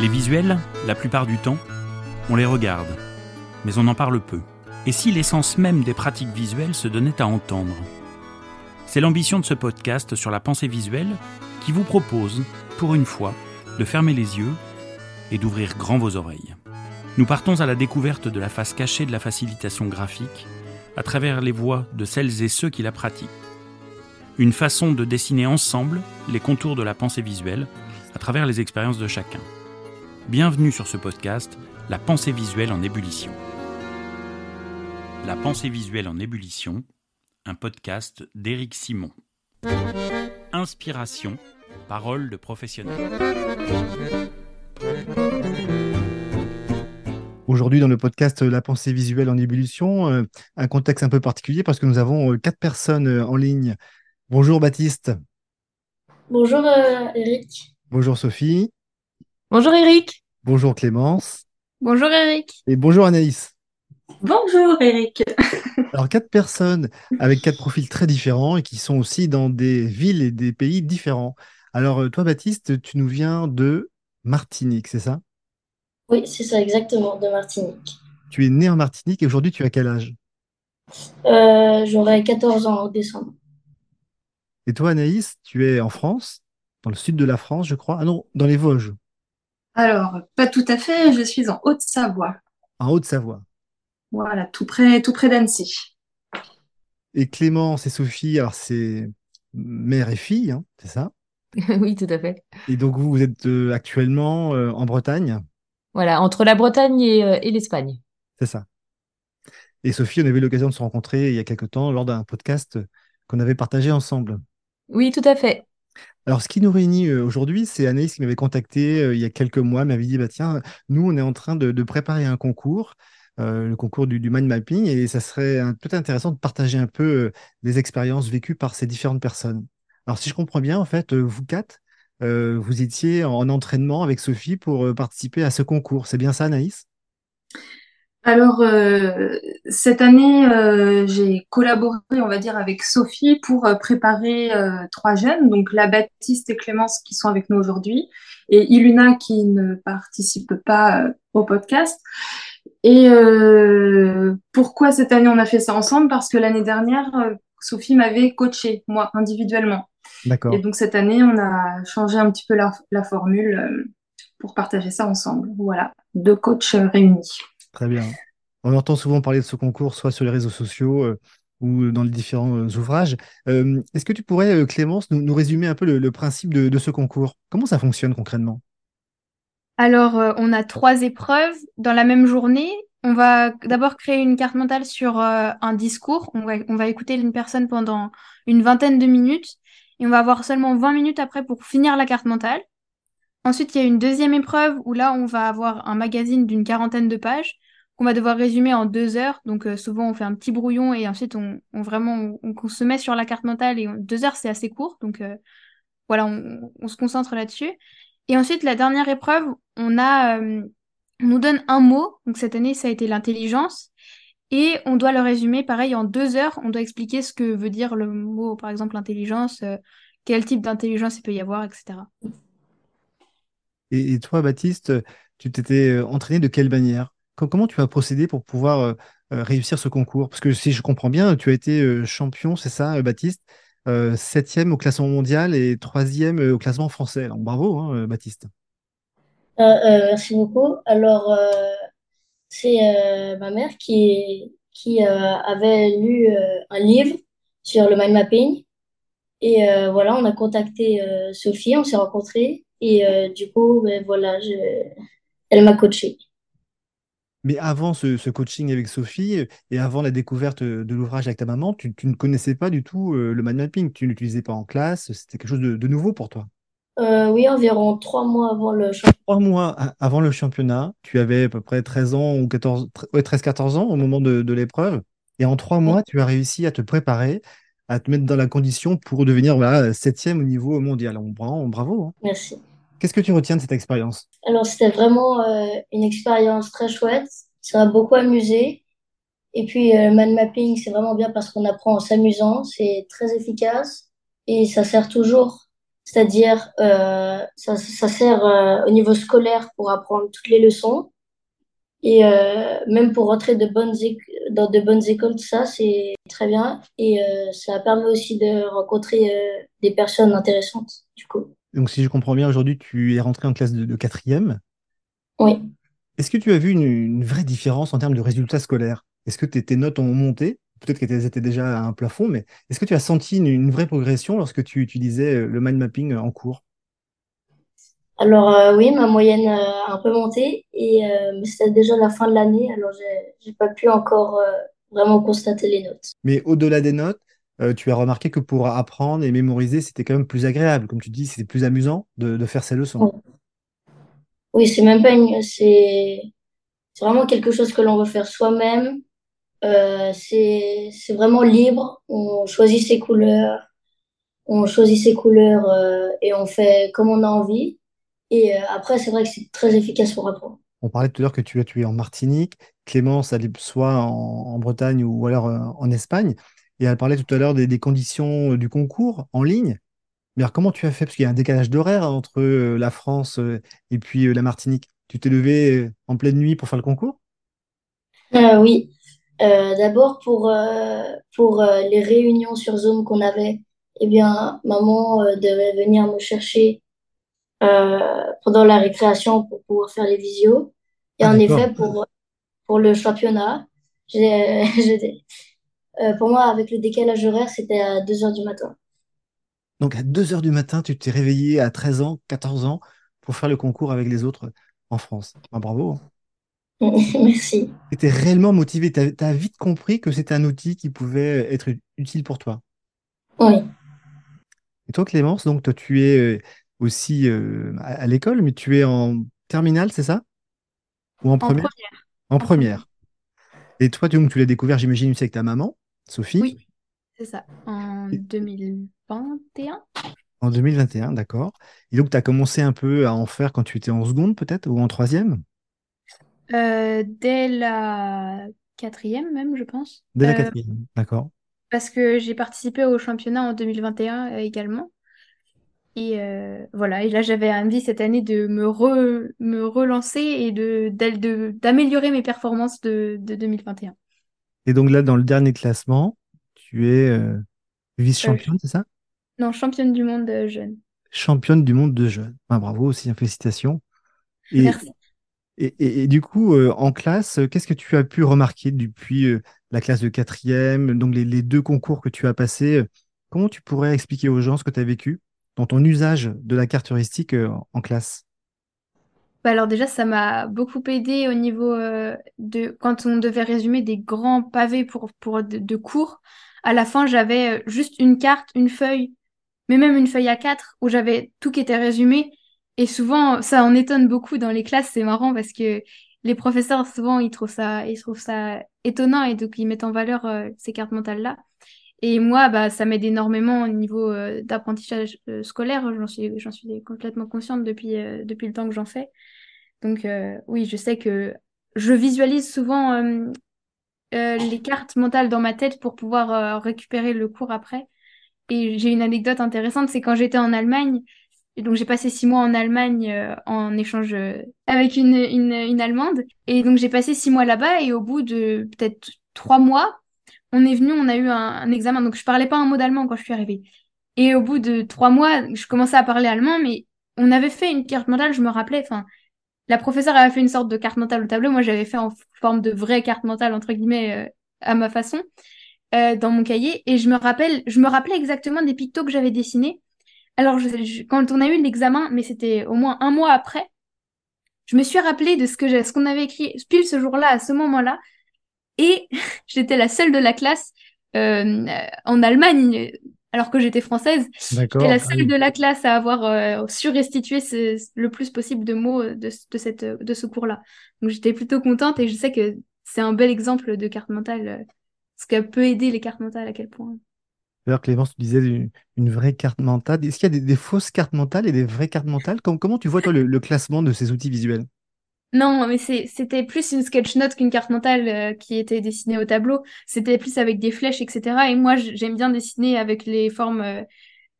Les visuels, la plupart du temps, on les regarde, mais on en parle peu. Et si l'essence même des pratiques visuelles se donnait à entendre? C'est l'ambition de ce podcast sur la pensée visuelle qui vous propose, pour une fois, de fermer les yeux et d'ouvrir grand vos oreilles. Nous partons à la découverte de la face cachée de la facilitation graphique à travers les voix de celles et ceux qui la pratiquent. Une façon de dessiner ensemble les contours de la pensée visuelle à travers les expériences de chacun. Bienvenue sur ce podcast, La pensée visuelle en ébullition. La pensée visuelle en ébullition, un podcast d'Éric Simon. Inspiration, parole de professionnel. Aujourd'hui, dans le podcast La pensée visuelle en ébullition, euh, un contexte un peu particulier parce que nous avons euh, quatre personnes euh, en ligne. Bonjour Baptiste. Bonjour Eric. Bonjour Sophie. Bonjour Eric. Bonjour Clémence. Bonjour Eric. Et bonjour Anaïs. Bonjour Eric. Alors quatre personnes avec quatre profils très différents et qui sont aussi dans des villes et des pays différents. Alors toi Baptiste, tu nous viens de Martinique, c'est ça? Oui, c'est ça exactement, de Martinique. Tu es né en Martinique et aujourd'hui tu as quel âge? Euh, J'aurai 14 ans en décembre. Et toi Anaïs, tu es en France, dans le sud de la France je crois. Ah non, dans les Vosges. Alors, pas tout à fait, je suis en Haute-Savoie. En Haute-Savoie. Voilà, tout près, tout près d'Annecy. Et Clémence et Sophie, alors c'est mère et fille, hein, c'est ça? Oui, tout à fait. Et donc vous, vous êtes euh, actuellement euh, en Bretagne? Voilà, entre la Bretagne et, euh, et l'Espagne. C'est ça. Et Sophie, on avait eu l'occasion de se rencontrer il y a quelque temps lors d'un podcast qu'on avait partagé ensemble. Oui, tout à fait. Alors, ce qui nous réunit euh, aujourd'hui, c'est Anaïs qui m'avait contacté euh, il y a quelques mois, m'avait dit, bah, tiens, nous, on est en train de, préparer un concours, euh, le concours du, mind mapping, et ça serait peut-être intéressant de partager un peu les expériences vécues par ces différentes personnes. Alors, si je comprends bien, en fait, vous quatre, vous étiez en entraînement avec Sophie pour participer à ce concours. C'est bien ça, Anaïs? Alors, euh, cette année, euh, j'ai collaboré, on va dire, avec Sophie pour euh, préparer trois jeunes, donc la Baptiste et Clémence qui sont avec nous aujourd'hui, et Iluna qui ne participe pas au podcast. Et pourquoi cette année on a fait ça ensemble? Parce que l'année dernière, Sophie m'avait coaché, moi, individuellement. D'accord. Et donc cette année, on a changé un petit peu la, la formule pour partager ça ensemble. Voilà, deux coachs réunis. Très bien. On entend souvent parler de ce concours, soit sur les réseaux sociaux euh, ou dans les différents euh, ouvrages. Euh, est-ce que tu pourrais, Clémence, nous, résumer un peu le, principe de, ce concours? Comment ça fonctionne concrètement? Alors, on a trois épreuves dans la même journée. On va d'abord créer une carte mentale sur un discours. On va, on va écouter une personne pendant une vingtaine de minutes et on va avoir seulement 20 minutes après pour finir la carte mentale. Ensuite, il y a une deuxième épreuve où là, on va avoir un magazine d'une quarantaine de pages qu'on va devoir résumer en deux heures. Donc euh, souvent on fait un petit brouillon et ensuite on, vraiment on, se met sur la carte mentale et deux heures c'est assez court. Donc euh, voilà, on, se concentre là-dessus. Et ensuite la dernière épreuve, on a euh, nous donne un mot. Donc cette année ça a été l'intelligence. Et on doit le résumer pareil en deux heures. On doit expliquer ce que veut dire le mot, par exemple, intelligence, quel type d'intelligence il peut y avoir, etc. Et, et toi, Baptiste, tu t'étais entraîné de quelle manière? Comment tu as procédé pour pouvoir euh, euh, réussir ce concours? Parce que si je comprends bien, tu as été euh, champion, c'est ça, Baptiste Septième au classement mondial et troisième au classement français. bravo, hein, Baptiste. merci beaucoup. Alors, c'est ma mère qui, avait lu un livre sur le mind mapping. Et voilà, on a contacté Sophie, on s'est rencontrés. Et du coup, ben, voilà, elle m'a coachée. Mais avant ce, coaching avec Sophie et avant la découverte de l'ouvrage avec ta maman, tu, ne connaissais pas du tout euh, le mind mapping. Tu n'utilisais pas en classe. C'était quelque chose de, nouveau pour toi? Euh, oui, environ trois mois avant le championnat. Trois mois avant le championnat, tu avais à peu près 13 ans ou 14, 13-14 ans au moment de, l'épreuve. Et en trois mois, tu as réussi à te préparer, à te mettre dans la condition pour devenir voilà, septième au niveau mondial. Bravo. bravo hein. Merci. Qu'est-ce que tu retiens de cette expérience? Alors, c'était vraiment euh, une expérience très chouette. Ça m'a beaucoup amusé. Et puis, le euh, mind mapping, c'est vraiment bien parce qu'on apprend en s'amusant. C'est très efficace et ça sert toujours C'est-à-dire, euh, ça, sert au niveau scolaire pour apprendre toutes les leçons. Et même pour rentrer de bonnes dans de bonnes écoles, tout ça, c'est très bien. Et ça permet aussi de rencontrer des personnes intéressantes, du coup. Donc, si je comprends bien, aujourd'hui, tu es rentré en classe de, de quatrième. Oui. Est-ce que tu as vu une, une vraie différence en termes de résultats scolaires? Est-ce que tes, tes notes ont monté? Peut-être qu'elles étaient déjà à un plafond, mais est-ce que tu as senti une, une vraie progression lorsque tu utilisais euh, le mind mapping en cours? Alors euh, oui, ma moyenne euh, a un peu monté, et euh, mais c'était déjà la fin de l'année, alors j'ai j'ai pas pu encore euh, vraiment constater les notes. Mais au-delà des notes, euh, tu as remarqué que pour apprendre et mémoriser, c'était quand même plus agréable. Comme tu dis, c'était plus amusant de, de faire ces leçons. Oui, c'est même pas une, c'est vraiment quelque chose que l'on veut faire soi-même. Euh, c'est vraiment libre. On choisit ses couleurs, on choisit ses couleurs euh, et on fait comme on a envie. Et euh, après, c'est vrai que c'est très efficace pour apprendre. On parlait tout à l'heure que tu as tué en Martinique, Clémence, elle est soit en, en Bretagne ou alors en Espagne. Et elle parlait tout à l'heure des, des conditions euh, du concours en ligne. Mais alors, comment tu as fait? Parce qu'il y a un décalage d'horaire entre euh, la France euh, et puis la Martinique. Tu t'es levé en pleine nuit pour faire le concours? Euh, oui. Euh, d'abord pour euh, pour les réunions sur Zoom qu'on avait, eh bien, maman devait venir me chercher pendant la récréation pour pouvoir faire les visios. Et Ah, en effet, pour pour le championnat, j'ai pour moi avec le décalage horaire, c'était à 2 heures du matin. Donc, à 2 heures du matin, tu t'es réveillé à 13 ans, 14 ans pour faire le concours avec les autres en France. Ah, bravo. Merci. Tu étais réellement motivé. Tu as, vite compris que c'était un outil qui pouvait être utile pour toi. Oui. Et toi, Clémence, donc toi, tu es euh, aussi euh, à, à l'école, mais tu es en terminale, c'est ça? Ou en En première? première. En En première. première. Et toi, donc, tu l'as découvert, j'imagine, aussi avec ta maman, Sophie, Oui, c'est ça. En et- 2021. en 2021, d'accord. Et donc, tu as commencé un peu à en faire quand tu étais en seconde, peut-être, ou en troisième? Euh, dès la quatrième même, je pense. Dès la Euh, quatrième, d'accord. parce que j'ai participé au championnat en 2021 euh, également. Et voilà, et là j'avais envie cette année de me, re- me relancer et de, d'al- de- d'améliorer mes performances de, de 2021. Et donc là, dans le dernier classement, tu es euh, Euh, vice-championne, c'est ça? non, championne du monde euh, jeune. Championne du monde de jeunes. Ah, bravo aussi, félicitations. Et, Merci. et, et- et du coup, euh, en classe, qu'est-ce que tu as pu remarquer depuis euh, la classe de quatrième, donc les, les deux concours que tu as passés, comment tu pourrais expliquer aux gens ce que tu as vécu dans ton usage de la carte heuristique en classe? Bah alors déjà, ça m'a beaucoup aidé au niveau euh, de quand on devait résumer des grands pavés pour, pour de, cours. À la fin, j'avais euh, juste une carte, une feuille, mais même une feuille à quatre où j'avais tout qui était résumé. Et souvent, ça en étonne beaucoup dans les classes. C'est marrant parce que les professeurs, souvent, ils trouvent ça, étonnant et donc ils mettent en valeur euh, ces cartes mentales-là. Et moi, bah, ça m'aide énormément au niveau d'apprentissage scolaire. J'en suis, complètement consciente depuis le temps que j'en fais. Donc euh, oui, je sais que je visualise souvent euh, euh, les cartes mentales dans ma tête pour pouvoir récupérer le cours après. Et j'ai une anecdote intéressante, c'est quand j'étais en Allemagne, et donc j'ai passé six mois en Allemagne en échange avec une, une, Allemande. Et donc j'ai passé six mois là-bas et au bout de peut-être trois mois, on est venu, on a eu un, examen. Donc je parlais pas un mot d'allemand quand je suis arrivée. Et au bout de trois mois, je commençais à parler allemand, mais on avait fait une carte mentale, je me rappelais, la professeure avait fait une sorte de carte mentale au tableau. Moi, j'avais fait en forme de vraie carte mentale, entre guillemets, euh, à ma façon, euh, dans mon cahier. Et je me rappelle, je me rappelais exactement des pictos que j'avais dessinés. Alors, quand on a eu l'examen, mais c'était au moins un mois après, je me suis rappelé de ce que ce qu'on avait écrit pile ce jour-là, à ce moment-là. Et j'étais la seule de la classe euh, en Allemagne, alors que j'étais française. J'étais la Ah seule oui. de la classe à avoir euh, surrestitué ce- le plus possible de mots de, de, cette, de ce cours-là. Donc j'étais plutôt contente et je sais que c'est un bel exemple de carte mentale, euh, ce qu'elle peut aider les cartes mentales à quel point. D'ailleurs, Clémence, tu disais une, une vraie carte mentale. Est-ce qu'il y a des, des fausses cartes mentales et des vraies cartes mentales? Com- comment tu vois, toi, le, le classement de ces outils visuels? Non, mais c'était plus une sketch note qu'une carte mentale euh, qui était dessinée au tableau. C'était plus avec des flèches, etc. Et moi, j'aime bien dessiner avec les formes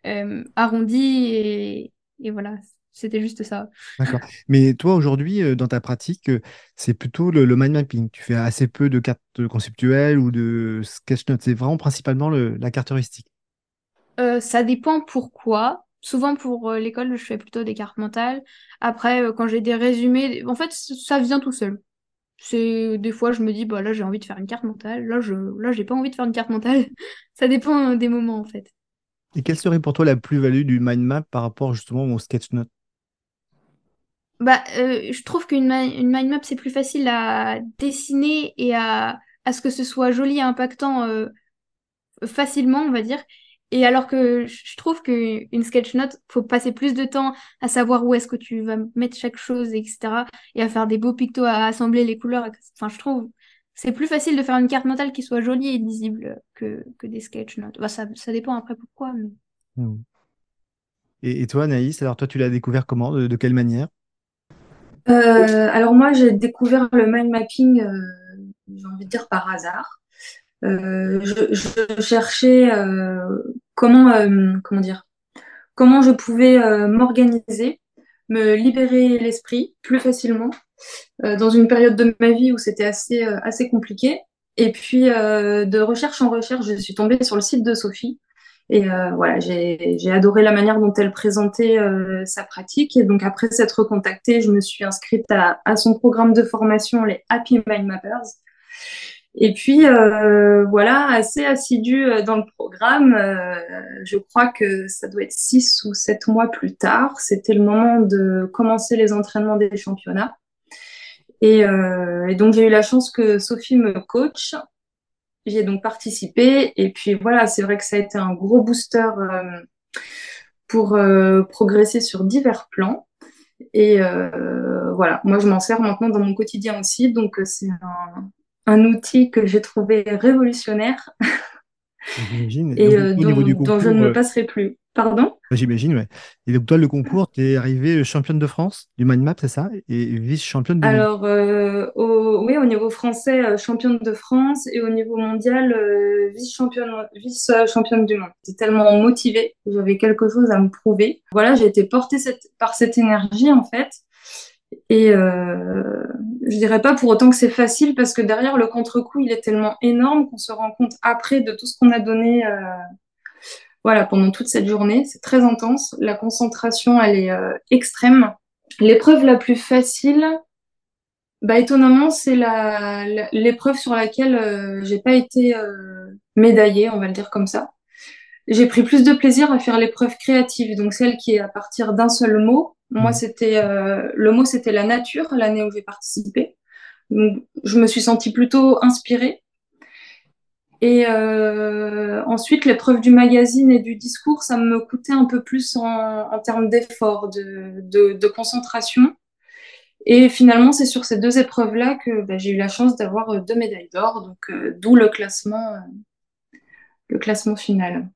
euh, arrondi et, et voilà, c'était juste ça. D'accord. Mais toi, aujourd'hui, euh, dans ta pratique, euh, c'est plutôt le, mind mapping. Tu fais assez peu de cartes conceptuelles ou de sketch notes. C'est vraiment principalement la carte heuristique. Euh, ça dépend pourquoi. Souvent pour l'école, je fais plutôt des cartes mentales. Après, quand j'ai des résumés, en fait, ça vient tout seul. C'est des fois, je me dis, bah là, j'ai envie de faire une carte mentale. Là, je, là, j'ai pas envie de faire une carte mentale. ça dépend des moments, en fait. Et quelle serait pour toi la plus-value du mind map par rapport justement au sketch note bah, euh, je trouve qu'une une mind map, c'est plus facile à dessiner et à, à ce que ce soit joli et impactant euh, facilement, on va dire. Et alors que je trouve qu'une sketch note, faut passer plus de temps à savoir où est-ce que tu vas mettre chaque chose, etc. Et à faire des beaux pictos, à assembler les couleurs. Enfin, je trouve c'est plus facile de faire une carte mentale qui soit jolie et lisible que, que des sketch notes. Bah, ça, ça dépend après pourquoi. Mais... Mmh. Et, toi, Naïs, alors toi, tu l'as découvert comment de quelle manière? Euh, alors moi, j'ai découvert le mind mapping, euh, j'ai envie de dire par hasard. Euh, je, cherchais comment, comment dire, comment je pouvais m'organiser, me libérer l'esprit plus facilement dans une période de ma vie où c'était assez, assez compliqué. Et puis, de recherche en recherche, je suis tombée sur le site de Sophie et euh, voilà, j'ai adoré la manière dont elle présentait euh, sa pratique. Et donc après s'être recontactée, je me suis inscrite à, son programme de formation, les Happy Mind Mappers. Et puis euh, voilà, assez assidue euh, dans le programme. Euh, je crois que ça doit être six ou sept mois plus tard. C'était le moment de commencer les entraînements des championnats. Et, et donc j'ai eu la chance que Sophie me coach J'y ai donc participé et puis voilà, c'est vrai que ça a été un gros booster euh, pour euh, progresser sur divers plans. Et euh, voilà, moi je m'en sers maintenant dans mon quotidien aussi, donc c'est un, un, outil que j'ai trouvé révolutionnaire et dont, je ne me passerai plus. Pardon? J'imagine, ouais. Et donc, toi, le concours, tu es arrivée championne de France du mind map, c'est ça? Et vice-championne du Alors, euh, oui, au niveau français, euh, championne de France et au niveau mondial, euh, vice-championne vice -championne du monde. J'étais tellement motivée, j'avais quelque chose à me prouver. Voilà, j'ai été portée par cette énergie, en fait. Et je dirais pas pour autant que c'est facile parce que derrière le contre-coup, il est tellement énorme qu'on se rend compte après de tout ce qu'on a donné voilà, pendant toute cette journée. C'est très intense. La concentration, elle est euh, extrême. L'épreuve la plus facile, bah, étonnamment, c'est l'épreuve sur laquelle euh, j'ai pas été euh, médaillée, on va le dire comme ça. J'ai pris plus de plaisir à faire l'épreuve créative, donc celle qui est à partir d'un seul mot. Moi, mmh. c'était le mot, c'était la nature l'année où j'ai participé. Donc, je me suis sentie plutôt inspirée. Et euh, ensuite, l'épreuve du magazine et du discours, ça me coûtait un peu plus en, termes d'effort, de, concentration. Et finalement, c'est sur ces deux épreuves-là que bah, j'ai eu la chance d'avoir euh, deux médailles d'or, donc euh, d'où le classement, le classement final.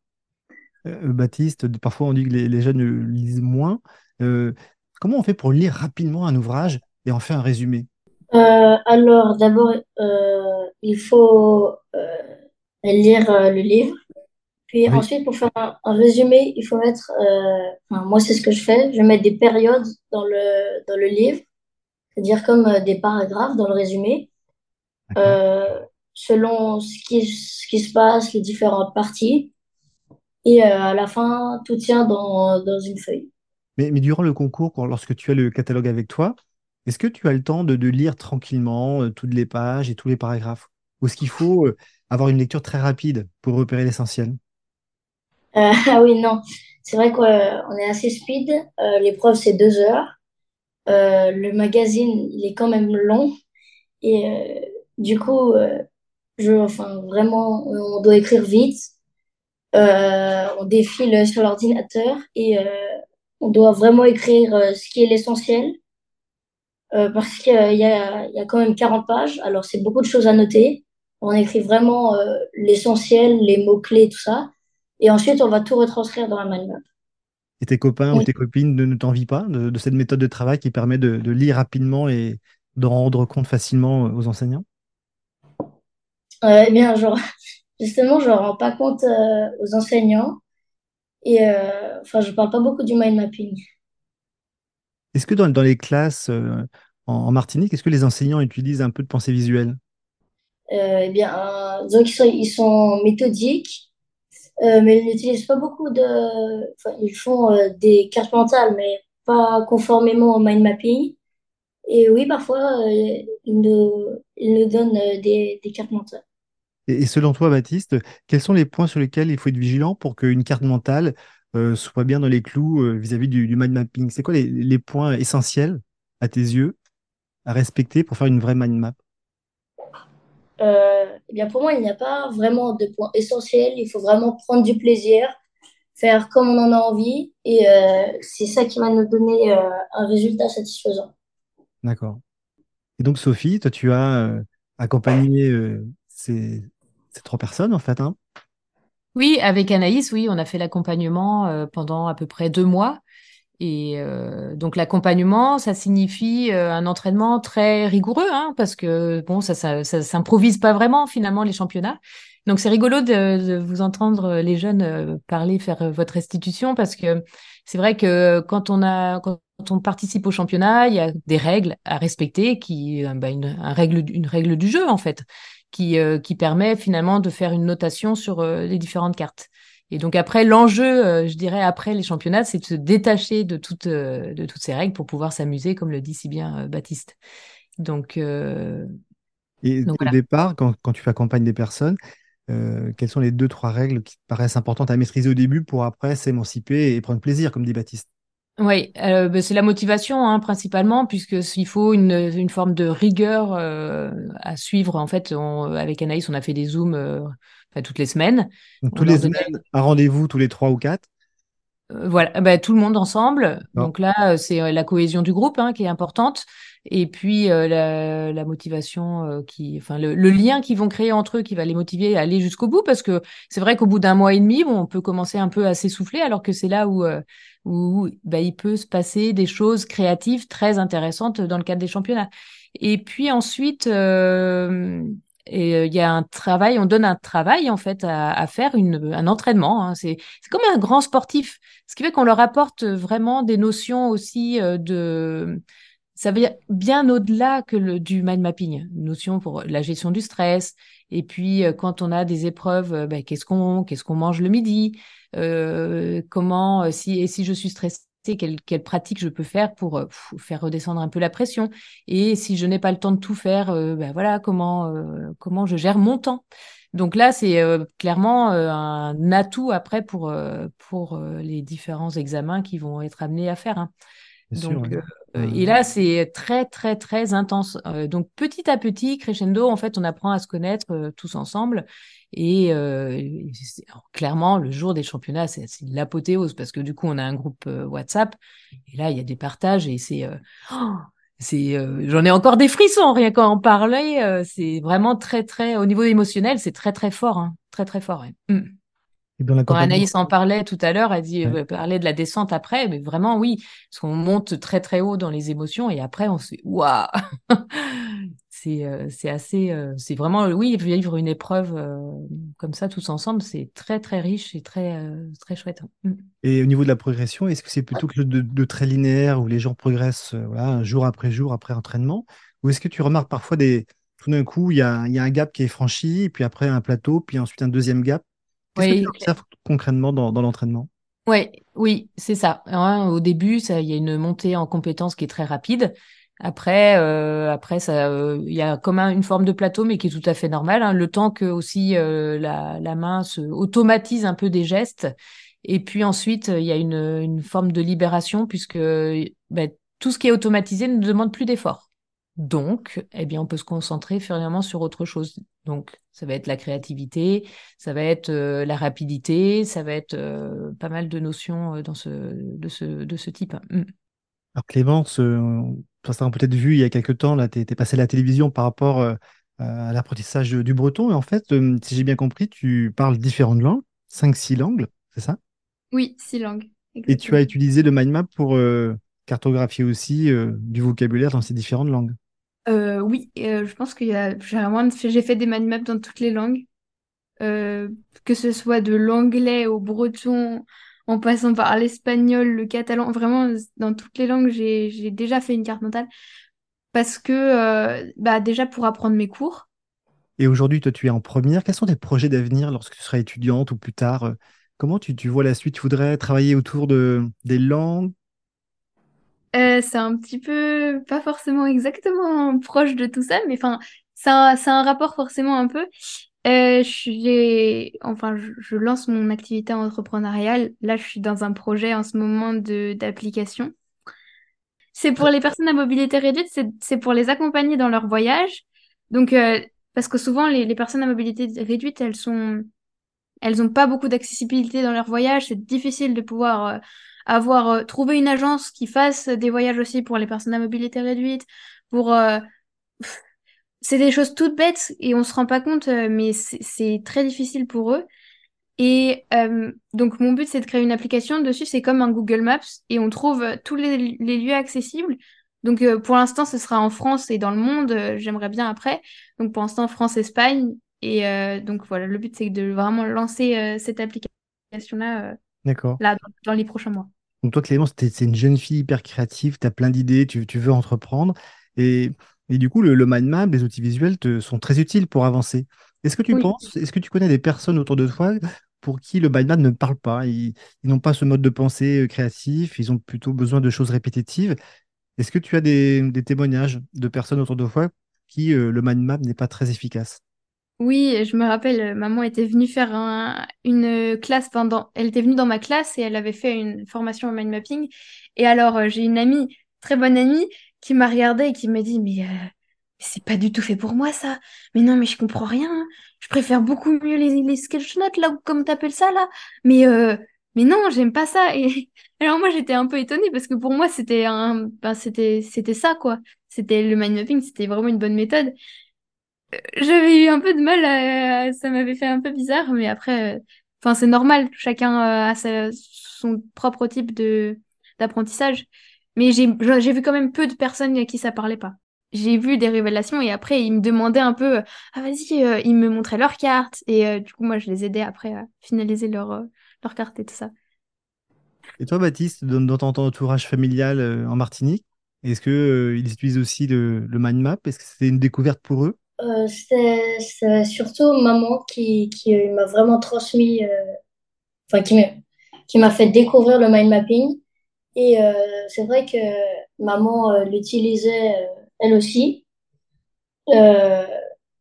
Baptiste, parfois on dit que les, jeunes lisent moins. Comment on fait pour lire rapidement un ouvrage et en faire un résumé? Alors, d'abord, il faut lire euh, le livre. Puis ensuite, pour faire un, résumé, il faut mettre, euh, moi c'est ce que je fais, je mets des périodes dans le, dans le livre, c'est-à-dire comme euh, des paragraphes dans le résumé, selon ce qui, ce qui se passe, les différentes parties. Et à la fin, tout tient dans, dans une feuille. Mais, durant le concours, lorsque tu as le catalogue avec toi, est-ce que tu as le temps de, lire tranquillement toutes les pages et tous les paragraphes? Ou est-ce qu'il faut avoir une lecture très rapide pour repérer l'essentiel? Euh, Ah oui, non. C'est vrai qu'on est assez speed. Euh, l'épreuve, c'est deux heures. Euh, le magazine, il est quand même long. Et du coup, je, enfin, vraiment, on doit écrire vite. on défile sur l'ordinateur et on doit vraiment écrire ce qui est l'essentiel. parce qu'il y a, y a quand même 40 pages. Alors, c'est beaucoup de choses à noter. On écrit vraiment euh, l'essentiel, les mots-clés, tout ça. Et ensuite, on va tout retranscrire dans la mind. Et tes copains ou tes copines ne, t'envient pas de, cette méthode de travail qui permet de, lire rapidement et de rendre compte facilement aux enseignants? Euh, Eh bien, genre, justement, je ne rends pas compte euh, aux enseignants. Et euh, enfin, je parle pas beaucoup du mind mapping. Est-ce que dans, dans les classes euh, en, en Martinique, est-ce que les enseignants utilisent un peu de pensée visuelle? Euh, eh bien, sont, ils sont méthodiques, mais ils n'utilisent pas beaucoup de... Enfin, ils font des cartes mentales, mais pas conformément au mind mapping. Et oui, parfois, ils nous, ils nous donnent des, des cartes mentales. Et, et selon toi, Baptiste, quels sont les points sur lesquels il faut être vigilant pour qu'une carte mentale euh, soit bien dans les clous euh, vis-à-vis du, du mind mapping? C'est quoi les, les points essentiels, à tes yeux, à respecter pour faire une vraie mind map? Euh, eh bien, pour moi, il n'y a pas vraiment de point essentiel. Il faut vraiment prendre du plaisir, faire comme on en a envie, et euh, c'est ça qui va nous donner euh, un résultat satisfaisant. D'accord. Et donc, Sophie, toi, tu as accompagné ces, ces trois personnes, en fait, hein? Oui, avec Anaïs, oui, on a fait l'accompagnement euh, pendant à peu près deux mois. Et euh, donc l'accompagnement, ça signifie euh, un entraînement très rigoureux, hein, parce que bon, ça, ça, ça s'improvise pas vraiment finalement les championnats. Donc c'est rigolo de, vous entendre les jeunes parler, faire votre restitution, parce que c'est vrai que quand on a, quand on participe au championnat, il y a des règles à respecter, qui, bah, une, un règle, une règle du jeu en fait, qui, euh, qui permet finalement de faire une notation sur euh, les différentes cartes. Et donc après, l'enjeu, euh, je dirais, après les championnats, c'est de se détacher de toutes, de toutes ces règles pour pouvoir s'amuser, comme le dit si bien Baptiste. Donc, euh, Et donc au voilà. départ, quand, quand tu accompagnes des personnes, euh, quelles sont les deux, trois règles qui te paraissent importantes à maîtriser au début pour après s'émanciper et prendre plaisir, comme dit Baptiste? Oui, euh, ben, c'est la motivation hein, principalement, puisque s'il faut une, une forme de rigueur euh, à suivre. En fait, on- avec Anaïs, on a fait des zooms euh, enfin, toutes les semaines. Donc, tous les donnait semaines, un rendez-vous tous les trois ou quatre? Euh, Voilà, bah, tout le monde ensemble. Non. Donc là, euh, c'est euh, la cohésion du groupe hein, qui est importante. Et puis euh, la, motivation euh, qui, enfin le, lien qu'ils vont créer entre eux qui va les motiver à aller jusqu'au bout. Parce que c'est vrai qu'au bout d'un mois et demi, bon, on peut commencer un peu à s'essouffler, alors que c'est là où, euh, où bah, il peut se passer des choses créatives très intéressantes dans le cadre des championnats. Et puis ensuite, et, il y a un travail, on donne un travail en fait à, faire, une, un entraînement. hein. C'est, comme un grand sportif. Ce qui fait qu'on leur apporte vraiment des notions aussi de... Ça dire bien au-delà que le, du mind mapping, notion pour la gestion du stress. Et puis, euh, quand on a des épreuves, euh, ben, qu'est-ce qu'on qu'est-ce qu'on mange le midi? Euh, Comment, euh, si, et si je suis stressée, quelle, quelle pratique je peux faire pour pff, faire redescendre un peu la pression? Et si je n'ai pas le temps de tout faire, euh, ben voilà, comment, euh, comment je gère mon temps? Donc là, c'est euh, clairement euh, un atout après pour, euh, pour les différents examens qui vont être amenés à faire. hein. Sûr, Donc, ouais. Euh, Euh, et là, c'est très, très, très intense. Euh, donc, petit à petit, crescendo, en fait, on apprend à se connaître euh, tous ensemble. Et, alors, clairement, le jour des championnats, c'est l'apothéose parce que du coup, on a un groupe WhatsApp. Et là, il y a des partages et c'est... oh, c'est, euh, j'en ai encore des frissons rien qu'à en parler. euh, c'est vraiment très, très, au niveau émotionnel, c'est très, très fort, hein. Très, très fort. ouais. Mm. Et dans Quand Anaïs en parlait tout à l'heure, elle dit, ouais. euh, parlait de la descente après, mais vraiment oui, parce qu'on monte très très haut dans les émotions et après on se waouh, c'est euh, c'est assez, euh, c'est vraiment oui vivre une épreuve euh, comme ça tous ensemble, c'est très très riche et très très chouette. hein. Mm. Et au niveau de la progression, est-ce que c'est plutôt quelque chose de, de très linéaire où les gens progressent voilà, jour après jour après entraînement? Ou est-ce que tu remarques parfois des, tout d'un coup, il y a, il y a un gap qui est franchi, puis après un plateau, puis ensuite un deuxième gap? Qu'est-ce que tu Oui, observes concrètement dans, dans l'entraînement? Ouais, oui, c'est ça. hein. au début, ça, il y a une montée en compétences qui est très rapide. Après, euh, après ça, euh, il y a comme un- une forme de plateau, mais qui est tout à fait normal. hein, le temps que aussi euh, la, la main se automatise un peu des gestes. Et puis ensuite, il y a une, une forme de libération puisque ben, tout ce qui est automatisé ne demande plus d'effort. Donc, eh bien, on peut se concentrer finalement sur autre chose. Donc, ça va être la créativité, ça va être euh, la rapidité, ça va être euh, pas mal de notions euh, dans ce, de ce, de ce type. Mm. Alors Clémence, euh, ça a peut-être vu il y a quelques temps, là, tu es, passé à la télévision par rapport euh, à l'apprentissage du breton. Et en fait, euh, si j'ai bien compris, tu parles différentes langues, cinq, six langues, c'est ça? Oui, six langues. Et tu as utilisé le mind map pour euh, cartographier aussi euh, du vocabulaire dans ces différentes langues. Euh, oui, euh, je pense a, j'ai fait- des mind maps dans toutes les langues, euh, que ce soit de l'anglais au breton. en passant par l'espagnol, le catalan, vraiment dans toutes les langues, j'ai déjà fait une carte mentale parce que bah, déjà pour apprendre mes cours. Et aujourd'hui, toi, tu es en première. Quels sont tes projets d'avenir lorsque tu seras étudiante ou plus tard Comment tu, tu vois la suite? Tu voudrais travailler autour de, des langues? Euh, c'est un petit peu, pas forcément exactement proche de tout ça, mais enfin, c'est un rapport forcément un peu. Euh, je, enfin, je, lance mon activité entrepreneuriale. Là, je suis dans un projet en ce moment de d'application. C'est pour les personnes à mobilité réduite, c'est pour les accompagner dans leur voyage. Donc, euh, parce que souvent, les, les, personnes à mobilité réduite, elles sont, elles n'ont pas beaucoup d'accessibilité dans leur voyage. C'est difficile de pouvoir euh, avoir euh, trouvé une agence qui fasse des voyages aussi pour les personnes à mobilité réduite, pour c'est des choses toutes bêtes et on se rend pas compte, euh, mais c'est très difficile pour eux. Et euh, donc mon but c'est de créer une application dessus, c'est comme un Google Maps et on trouve tous les, lieux accessibles. Donc euh, pour l'instant ce sera en France et dans le monde, j'aimerais bien après. Donc pour l'instant France, Espagne et donc voilà, le but c'est de vraiment lancer cette application là, là dans, les prochains mois. Donc toi Clément, c'est une jeune fille hyper créative, tu as plein d'idées, tu, tu veux entreprendre et et du coup, le, mind map, les outils visuels te sont très utiles pour avancer. Est-ce que tu penses, est-ce que tu connais des personnes autour de toi pour qui le mind map ne parle pas? Ils, n'ont pas ce mode de pensée euh, créatif, ils ont plutôt besoin de choses répétitives. Est-ce que tu as des, témoignages de personnes autour de toi qui euh, le mind map n'est pas très efficace? Oui, je me rappelle, euh, maman était venue faire une classe pendant. Elle était venue dans ma classe et elle avait fait une formation en mind mapping. Et alors, j'ai une amie, très bonne amie, qui m'a regardé et qui m'a dit mais, euh, c'est pas du tout fait pour moi ça. Mais non mais je comprends rien. Je préfère beaucoup mieux les, les sketch notes là comme t'appelles ça là. Mais euh, mais non j'aime pas ça. Et alors moi j'étais un peu étonnée parce que pour moi c'était un ben, c'était ça quoi. C'était le mind mapping c'était vraiment une bonne méthode. Euh, j'avais eu un peu de mal ça m'avait fait un peu bizarre mais après enfin c'est normal chacun a son propre type de d'apprentissage. Mais j'ai vu quand même peu de personnes à qui ça parlait pas. J'ai vu des révélations et après ils me demandaient un peu, ah vas-y, euh, ils me montraient leurs cartes et euh, du coup moi je les aidais après à finaliser leur, euh, leur carte et tout ça. Et toi Baptiste, dans, ton entourage familial en Martinique, est-ce qu'ils utilisent aussi le, le mind map? Est-ce que c'était une découverte pour eux? C'est surtout maman qui, qui m'a vraiment transmis, enfin qui m'a fait découvrir le mind mapping. Et euh, c'est vrai que maman euh, l'utilisait euh, elle aussi.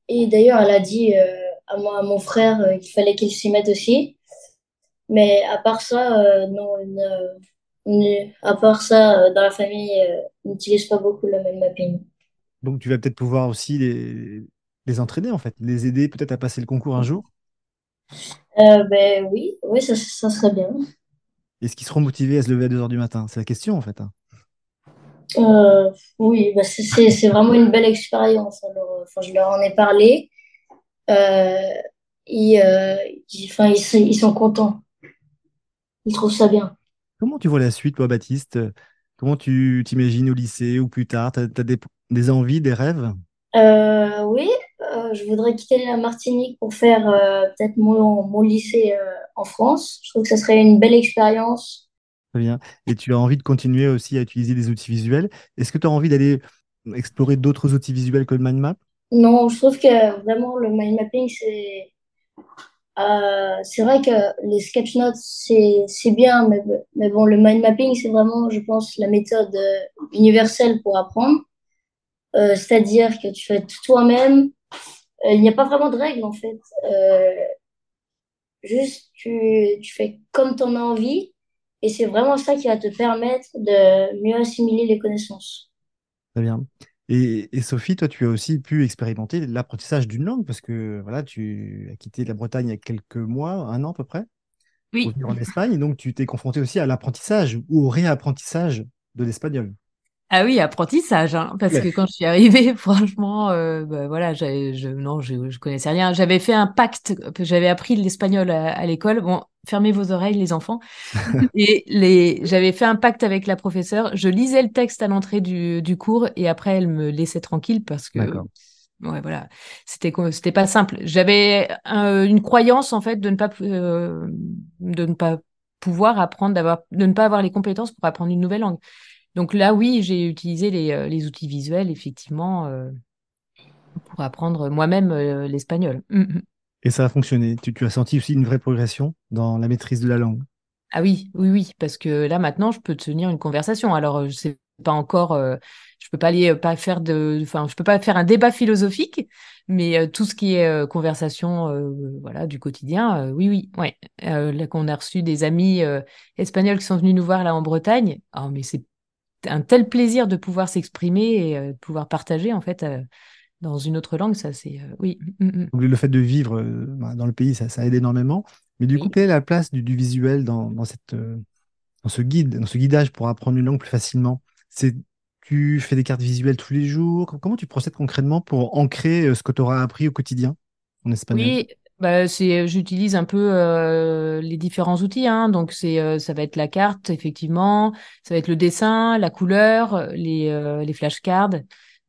et d'ailleurs, elle a dit à, moi, à mon frère qu'il fallait qu'il s'y mette aussi. Mais à part ça, non, à part ça, dans la famille, on n'utilise pas beaucoup le même mapping. Donc tu vas peut-être pouvoir aussi les, les entraîner, en fait, les aider peut-être à passer le concours un jour ben oui, oui, ça, ça serait bien. Est-ce qu'ils seront motivés à se lever à 2h du matin? C'est la question en fait. Hein. Euh, oui, bah, c'est vraiment une belle expérience. Alors, enfin, je leur en ai parlé. Euh, et, euh, enfin, ils, sont contents. Ils trouvent ça bien. Comment tu vois la suite, toi, Baptiste? Comment tu t'imagines au lycée ou plus tard? Tu as, des, des, envies, des rêves? Oui, je voudrais quitter la Martinique pour faire peut-être mon, mon, lycée en France. Je trouve que ça serait une belle expérience. Très bien. Et tu as envie de continuer aussi à utiliser des outils visuels? Est-ce que tu as envie d'aller explorer d'autres outils visuels que le mind map? Non, je trouve que vraiment le mind mapping, c'est. Euh, c'est vrai que les sketch notes, c'est bien, mais, mais, bon, le mind mapping, c'est vraiment, je pense, la méthode euh, universelle pour apprendre. Euh, c'est-à-dire que tu fais toi-même. il n'y a pas vraiment de règles, en fait. Juste, tu, tu fais comme tu en as envie. Et c'est vraiment ça qui va te permettre de mieux assimiler les connaissances. Très bien. Et, et, Sophie, toi, tu as aussi pu expérimenter l'apprentissage d'une langue parce que voilà, tu as quitté la Bretagne il y a quelques mois, un an à peu près, oui. pour venir en Espagne. Et donc, tu t'es confronté aussi à l'apprentissage ou au réapprentissage de l'espagnol. Ah oui, apprentissage, hein, parce que quand je suis arrivée, franchement, euh, bah, voilà, je, non, je, je connaissais rien. J'avais fait un pacte, j'avais appris l'espagnol à, l'école. Bon, fermez vos oreilles, les enfants. et les, j'avais fait un pacte avec la professeure. Je lisais le texte à l'entrée du, du cours et après, elle me laissait tranquille parce que, ouais, voilà, c'était c'était pas simple. J'avais une croyance en fait de ne pas euh, de ne pas pouvoir apprendre, d'avoir, de ne pas avoir les compétences pour apprendre une nouvelle langue. Donc là, oui, j'ai utilisé les, les, outils visuels, effectivement, pour apprendre moi-même l'espagnol. Mmh, mmh. Et ça a fonctionné. Tu, tu, as senti aussi une vraie progression dans la maîtrise de la langue? Ah oui, oui, oui, parce que là maintenant, je peux tenir une conversation. Alors, je sais pas encore, euh, je peux pas aller euh, pas faire de, enfin, je peux pas faire un débat philosophique, mais euh, tout ce qui est conversation, voilà, du quotidien, oui, oui, ouais. là qu'on a reçu des amis espagnols qui sont venus nous voir là en Bretagne, oh, mais c'est un tel plaisir de pouvoir s'exprimer et de pouvoir partager en fait dans une autre langue, ça c'est oui. Mm, mm, mm. Le fait de vivre bah, dans le pays, ça, ça aide énormément. Mais du coup, quelle est la place du, visuel dans, cette, euh, dans ce guide, dans ce guidage pour apprendre une langue plus facilement? C'est tu fais des cartes visuelles tous les jours? Comment tu procèdes concrètement pour ancrer euh, ce que tu auras appris au quotidien en espagnol? Oui, bah, c'est, j'utilise un peu euh, les différents outils. Hein. Donc, c'est, ça va être la carte, effectivement. Ça va être le dessin, la couleur, les, les flashcards.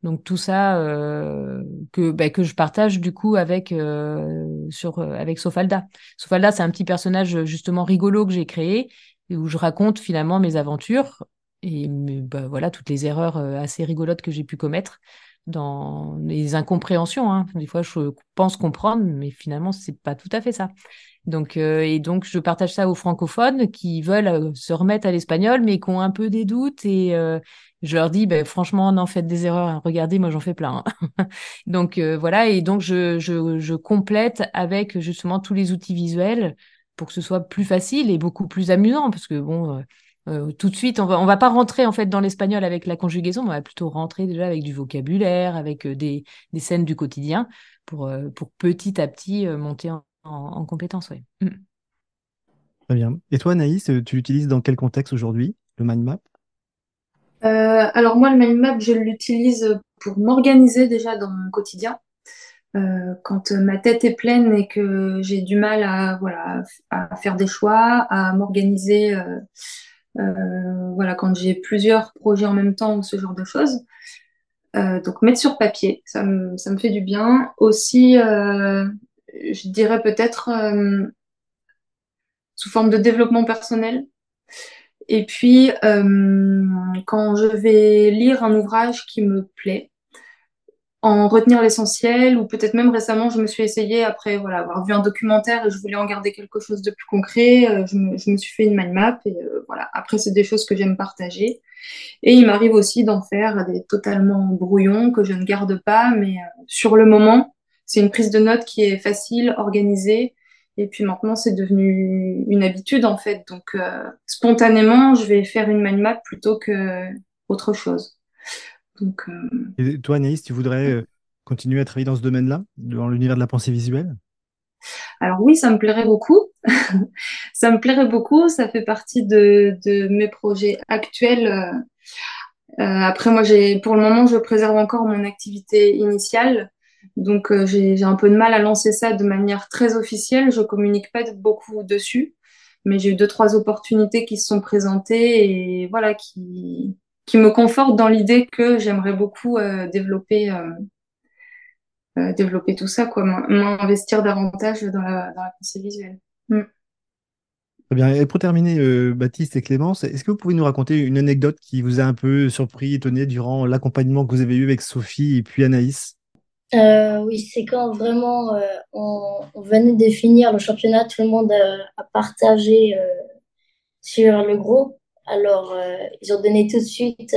Donc tout ça euh, que bah, que je partage du coup avec euh, sur euh, avec Sofalda. Sofalda, c'est un petit personnage justement rigolo que j'ai créé et où je raconte finalement mes aventures et bah, voilà toutes les erreurs assez rigolotes que j'ai pu commettre dans les incompréhensions. Hein. Des fois, je pense comprendre, mais finalement, c'est pas tout à fait ça. Donc, et donc, je partage ça aux francophones qui veulent se remettre à l'espagnol, mais qui ont un peu des doutes et je leur dis, ben, franchement, non, faites des erreurs. Hein. Regardez, moi, j'en fais plein. Hein. donc euh, voilà, et donc je, je, je, complète avec justement tous les outils visuels pour que ce soit plus facile et beaucoup plus amusant, parce que bon, euh, euh, tout de suite, on va, on va pas rentrer en fait dans l'espagnol avec la conjugaison, on va plutôt rentrer déjà avec du vocabulaire, avec des, des scènes du quotidien, pour, pour petit à petit monter en, en, compétence. Ouais. Mm. Très bien. Et toi, Anaïs, tu l'utilises dans quel contexte aujourd'hui, le mind map? Euh, alors moi, le mind map, je l'utilise pour m'organiser déjà dans mon quotidien. Euh, quand ma tête est pleine et que j'ai du mal à voilà à faire des choix, à m'organiser, euh, euh voilà quand j'ai plusieurs projets en même temps ou ce genre de choses. Euh, donc mettre sur papier, ça me ça me fait du bien. Aussi, je dirais peut-être sous forme de développement personnel. Et puis, euh, quand je vais lire un ouvrage qui me plaît, en retenir l'essentiel, ou peut-être même récemment, je me suis essayée, après voilà, avoir vu un documentaire et je voulais en garder quelque chose de plus concret, euh, je, me, je, me, suis fait une mind map, et euh, voilà, après, c'est des choses que j'aime partager. Et il m'arrive aussi d'en faire des totalement brouillons que je ne garde pas, mais sur le moment, c'est une prise de notes qui est facile, organisée, et puis maintenant, c'est devenu une habitude en fait. Donc euh, spontanément, je vais faire une mind map plutôt que autre chose. Donc, euh, Et toi, Anaïs, tu voudrais euh, continuer à travailler dans ce domaine-là, dans l'univers de la pensée visuelle? Alors oui, ça me plairait beaucoup. ça me plairait beaucoup. Ça fait partie de, de mes projets actuels. après, moi, j'ai, pour le moment, je préserve encore mon activité initiale. Donc euh, j'ai un peu de mal à lancer ça de manière très officielle. Je communique pas beaucoup dessus, mais j'ai eu deux trois opportunités qui se sont présentées et voilà qui qui me confortent dans l'idée que j'aimerais beaucoup euh, développer euh, développer tout ça quoi, m'investir davantage dans la, dans la pensée visuelle. Mm. Très bien. Et pour terminer, Baptiste et Clémence, est-ce que vous pouvez nous raconter une anecdote qui vous a un peu surpris, étonné durant l'accompagnement que vous avez eu avec Sophie et puis Anaïs? Euh, oui, c'est quand vraiment euh, on, venait de finir le championnat, tout le monde a, partagé euh, sur le groupe. Alors, ils ont donné tout de suite,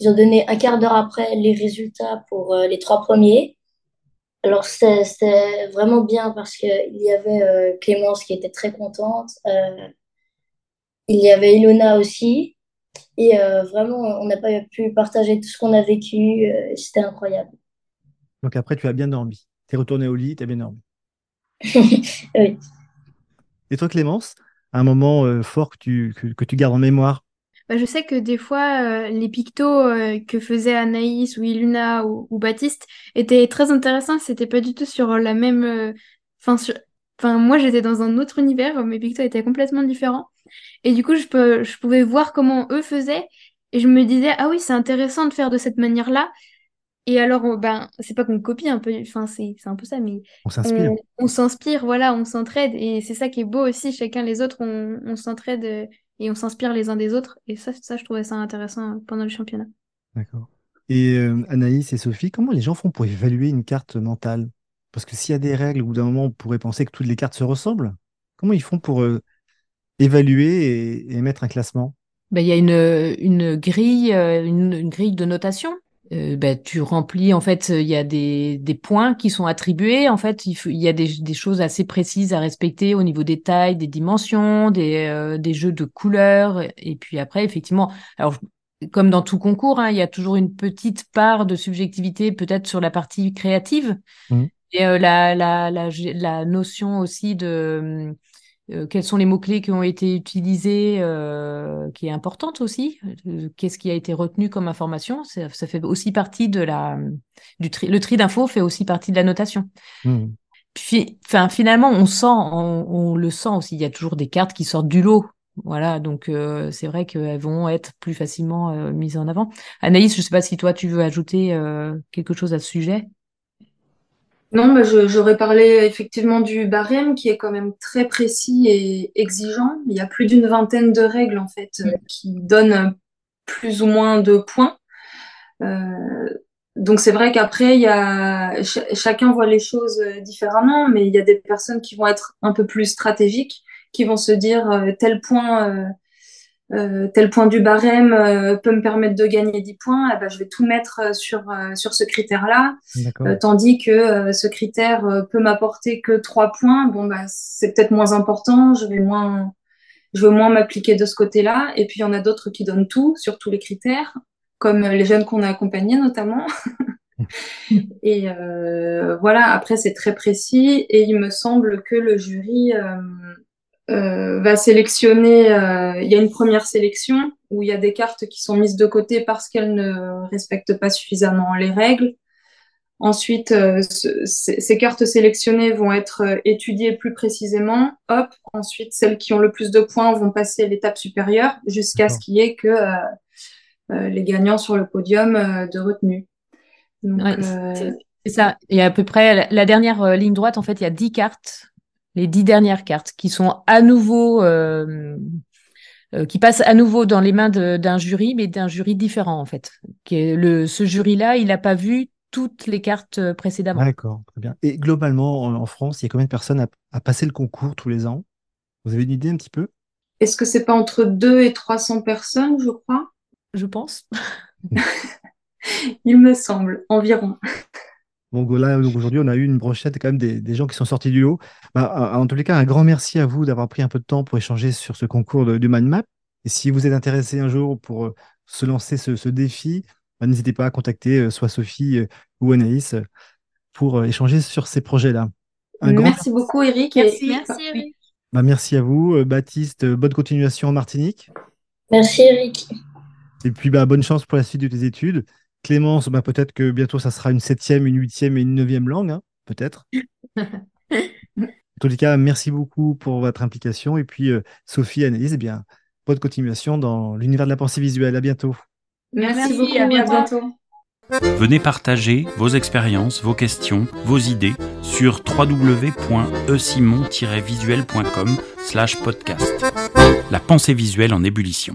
ils ont donné un quart d'heure après les résultats pour les trois premiers. Alors, c'était vraiment bien parce qu'il y avait Clémence qui était très contente. il y avait Ilona aussi. Et vraiment, on n'a pas pu partager tout ce qu'on a vécu. C'était incroyable. Donc après, tu as bien dormi. Tu es retourné au lit, tu as bien dormi. oui. Et toi, Clémence, un moment euh, fort que tu, que, tu gardes en mémoire? Bah, Je sais que des fois, euh, les pictos euh, que faisaient Anaïs ou Iluna ou, Baptiste étaient très intéressants. C'était pas du tout sur la même. Enfin, enfin moi, j'étais dans un autre univers. Mes pictos étaient complètement différents. Et du coup, je, peux, je pouvais voir comment eux faisaient. Et je me disais, ah oui, c'est intéressant de faire de cette manière-là. Et alors, on- ben, c'est pas qu'on copie un peu, enfin, c'est c'est un peu ça, mais On s'inspire. on, on s'inspire, voilà, on s'entraide. Et c'est ça qui est beau aussi, chacun les autres, on, on s'entraide euh, et on s'inspire les uns des autres. Et ça, ça, je trouvais ça intéressant euh, pendant le championnat. D'accord. Et euh, Anaïs et Sophie, comment les gens font pour évaluer une carte mentale? Parce que s'il y a des règles, au bout d'un moment, on pourrait penser que toutes les cartes se ressemblent. Comment ils font pour euh, évaluer et, et mettre un classement? Ben, il y a une, une grille, une, une grille de notation. Euh, ben, tu remplis, en fait, il y a des, des points qui sont attribués. En fait, il, faut- il y a des, des choses assez précises à respecter au niveau des tailles, des dimensions, des, euh, des jeux de couleurs. Et puis après, effectivement, alors, comme dans tout concours, hein, il y a toujours une petite part de subjectivité, peut-être sur la partie créative. Mhm. Et euh, la, la, la, la notion aussi de euh, quels sont les mots-clés qui ont été utilisés, euh, qui est importante aussi. Euh, Qu'est-ce qui a été retenu comme information? Ça, ça fait aussi partie de la, du tri, le tri d'infos fait aussi partie de la notation. Hmm. Puis, enfin, finalement, on sent, on, on le sent aussi. Il y a toujours des cartes qui sortent du lot. Voilà, donc euh, c'est vrai qu'elles vont être plus facilement euh, mises en avant. Anaïs, je sais pas si toi tu veux ajouter euh, quelque chose à ce sujet. Non, bah, j'aurais parlé effectivement du barème qui est quand même très précis et exigeant. Il y a plus d'une vingtaine de règles en fait euh, qui donnent plus ou moins de points. Euh, donc c'est vrai qu'après chacun voit les choses euh, différemment, mais il y a des personnes qui vont être un peu plus stratégiques, qui vont se dire tel point euh, tel point du barème euh, peut me permettre de gagner 10 points, eh ben, je vais tout mettre euh, sur, euh, sur ce critère-là. Euh, tandis que euh, ce critère euh, peut m'apporter que trois points, bon bah c'est peut-être moins important, je vais moins je vais moins m'appliquer de ce côté-là. Et puis il y en a d'autres qui donnent tout sur tous les critères, comme les jeunes qu'on a accompagnés notamment. et euh, voilà, après c'est très précis et il me semble que le jury euh, va sélectionner. euh, il y a une première sélection où il y a des cartes qui sont mises de côté parce qu'elles ne respectent pas suffisamment les règles. Ensuite, euh, ce- ces cartes sélectionnées vont être étudiées plus précisément. Hop, ensuite, celles qui ont le plus de points vont passer à l'étape supérieure jusqu'à ce qu'il y ait que les gagnants sur le podium de retenue. Donc, Ouais, euh, c'est ça. Et à peu près la, dernière ligne droite, en fait, il y a 10 cartes, les 10 dernières cartes qui sont à nouveau, euh, euh, qui passent à nouveau dans les mains d'un jury, mais d'un jury différent, en fait. Qui est le, ce jury-là, il n'a pas vu toutes les cartes euh, précédemment. D'accord, très bien. Et globalement, en, en France, il y a combien de personnes à, à passer le concours tous les ans? Vous avez une idée un petit peu? est-ce que c'est pas entre 2 et 300 personnes, je crois? Je pense. Il me semble, environ. Donc là, donc aujourd'hui, on a eu une brochette quand même des, des gens qui sont sortis du lot. Bah, en tous les cas, un grand merci à vous d'avoir pris un peu de temps pour échanger sur ce concours de, du mind map. Et si vous êtes intéressé un jour pour euh, se lancer ce, ce défi, bah, n'hésitez pas à contacter euh, soit Sophie euh, ou Anaïs pour échanger sur ces projets-là. Un grand Merci beaucoup, Eric. Merci. Merci, Eric. bah, merci à vous, Baptiste. bonne continuation en Martinique. Merci Eric. Et puis, bah, bonne chance pour la suite de tes études. Clémence, bah, peut-être que bientôt, ça sera une septième, une huitième et une neuvième langue, hein, peut-être. En tous les cas, merci beaucoup pour votre implication. Et puis, euh, Sophie, Annelise, eh bien, bonne continuation dans l'univers de la pensée visuelle. À bientôt. Merci, Merci, beaucoup, à à bientôt. bientôt. Venez partager vos expériences, vos questions, vos idées sur www.esimon-visuel.com slash podcast. La pensée visuelle en ébullition.